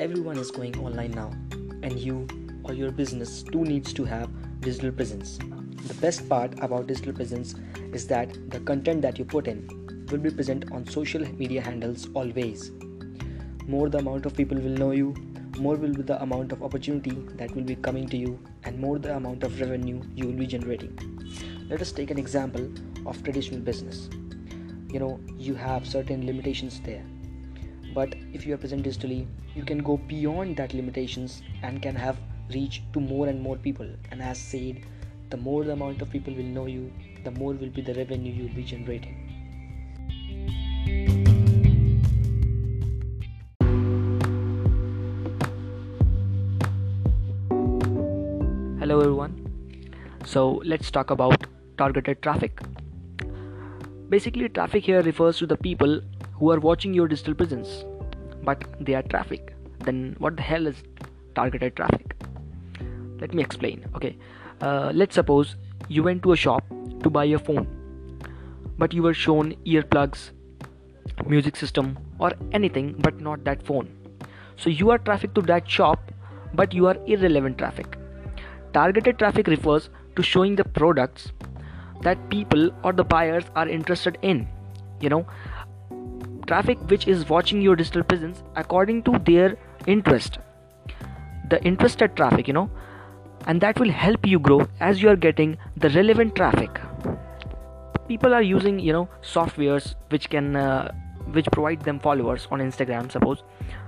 everyone is going online now and you or your business too needs to have digital presence. The best part about digital presence is that the content that you put in will be present on social media handles always. More the amount of people will know you more will be the amount of opportunity that will be coming to you and more the amount of revenue you will be generating. Let us take an example of traditional business. You know you have certain limitations there but if you are present digitally you can go beyond that limitations and can have reach to more and more people. And as said the more the amount of people will know you the more will be the revenue you will be generating. Hello everyone. So let's talk about targeted traffic. Basically traffic here refers to the people who are watching your digital presence but they are traffic then what the hell is targeted traffic? Let me explain okay? Uh, let's suppose you went to a shop to buy a phone but you were shown earplugs music system or anything but not that phone. So you are traffic to that shop but you are irrelevant traffic. Targeted traffic refers to showing the products that people or the buyers are interested in you know traffic which is watching your digital presence according to their interest. The interested traffic you know and that will help you grow as you are getting the relevant traffic. People are using you know softwares which can uh, which provide them followers on instagram suppose.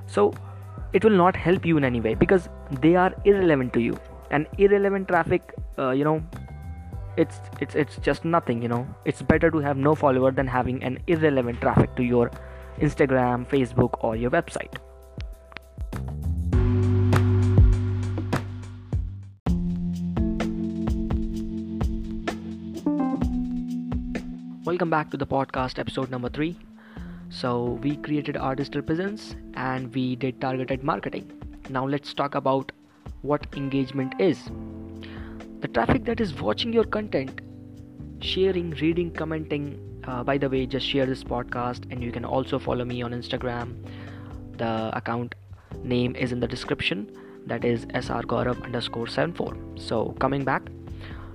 So it will not help you in any way because they are irrelevant to you. And irrelevant traffic uh, you know it's it's it's just nothing you know. It's better to have no follower than having an irrelevant traffic to your instagram facebook or your website. Welcome back to the podcast episode number 3 so we created artist presence and we did targeted marketing. Now let's talk about what engagement is the traffic that is watching your content sharing reading commenting uh, by the way just share this podcast and you can also follow me on instagram. The account name is in the description. That is srgaurav underscore 74 so coming back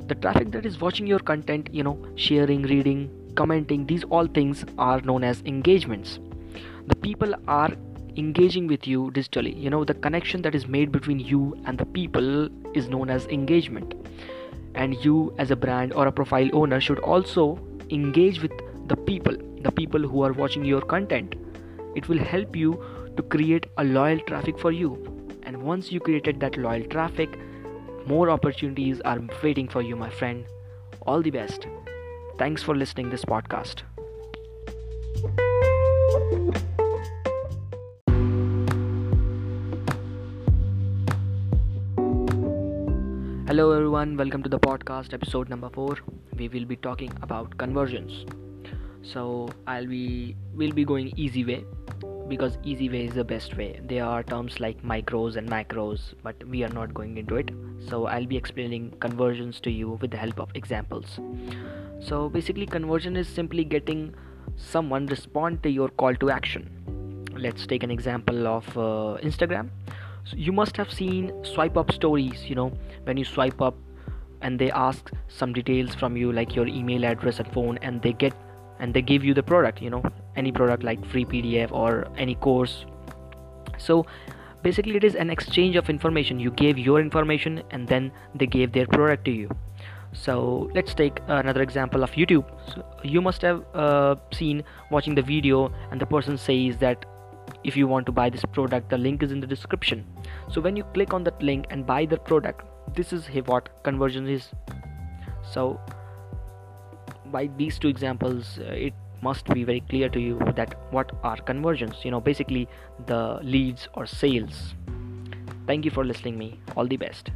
the traffic that is watching your content you know sharing reading commenting these all things are known as engagements. The people are engaging with you digitally. You know the connection that is made between you and the people is known as engagement. And you as a brand or a profile owner should also engage with the people the people who are watching your content. It will help you to create a loyal traffic for you. And once you created that loyal traffic more opportunities are waiting for you my friend. All the best. Thanks for listening this podcast Hello everyone, welcome to the podcast episode number 4. We will be talking about conversions. So, I'll be we'll be going easy way because easy way is the best way. There are terms like micros and macros, but we are not going into it. So, I'll be explaining conversions to you with the help of examples. So, basically conversion is simply getting someone respond to your call to action. Let's take an example of uh, Instagram you must have seen swipe up stories you know when you swipe up and they ask some details from you like your email address and phone and they get and they give you the product you know any product like free pdf or any course. So basically it is an exchange of information. You gave your information and then they gave their product to you. So let's take another example of youtube. So you must have uh, seen watching the video and the person says that if you want to buy this product the link is in the description. So when you click on that link and buy the product this is what conversion is. So by these two examples uh, it must be very clear to you that what are conversions you know basically the leads or sales. Thank you for listening me. All the best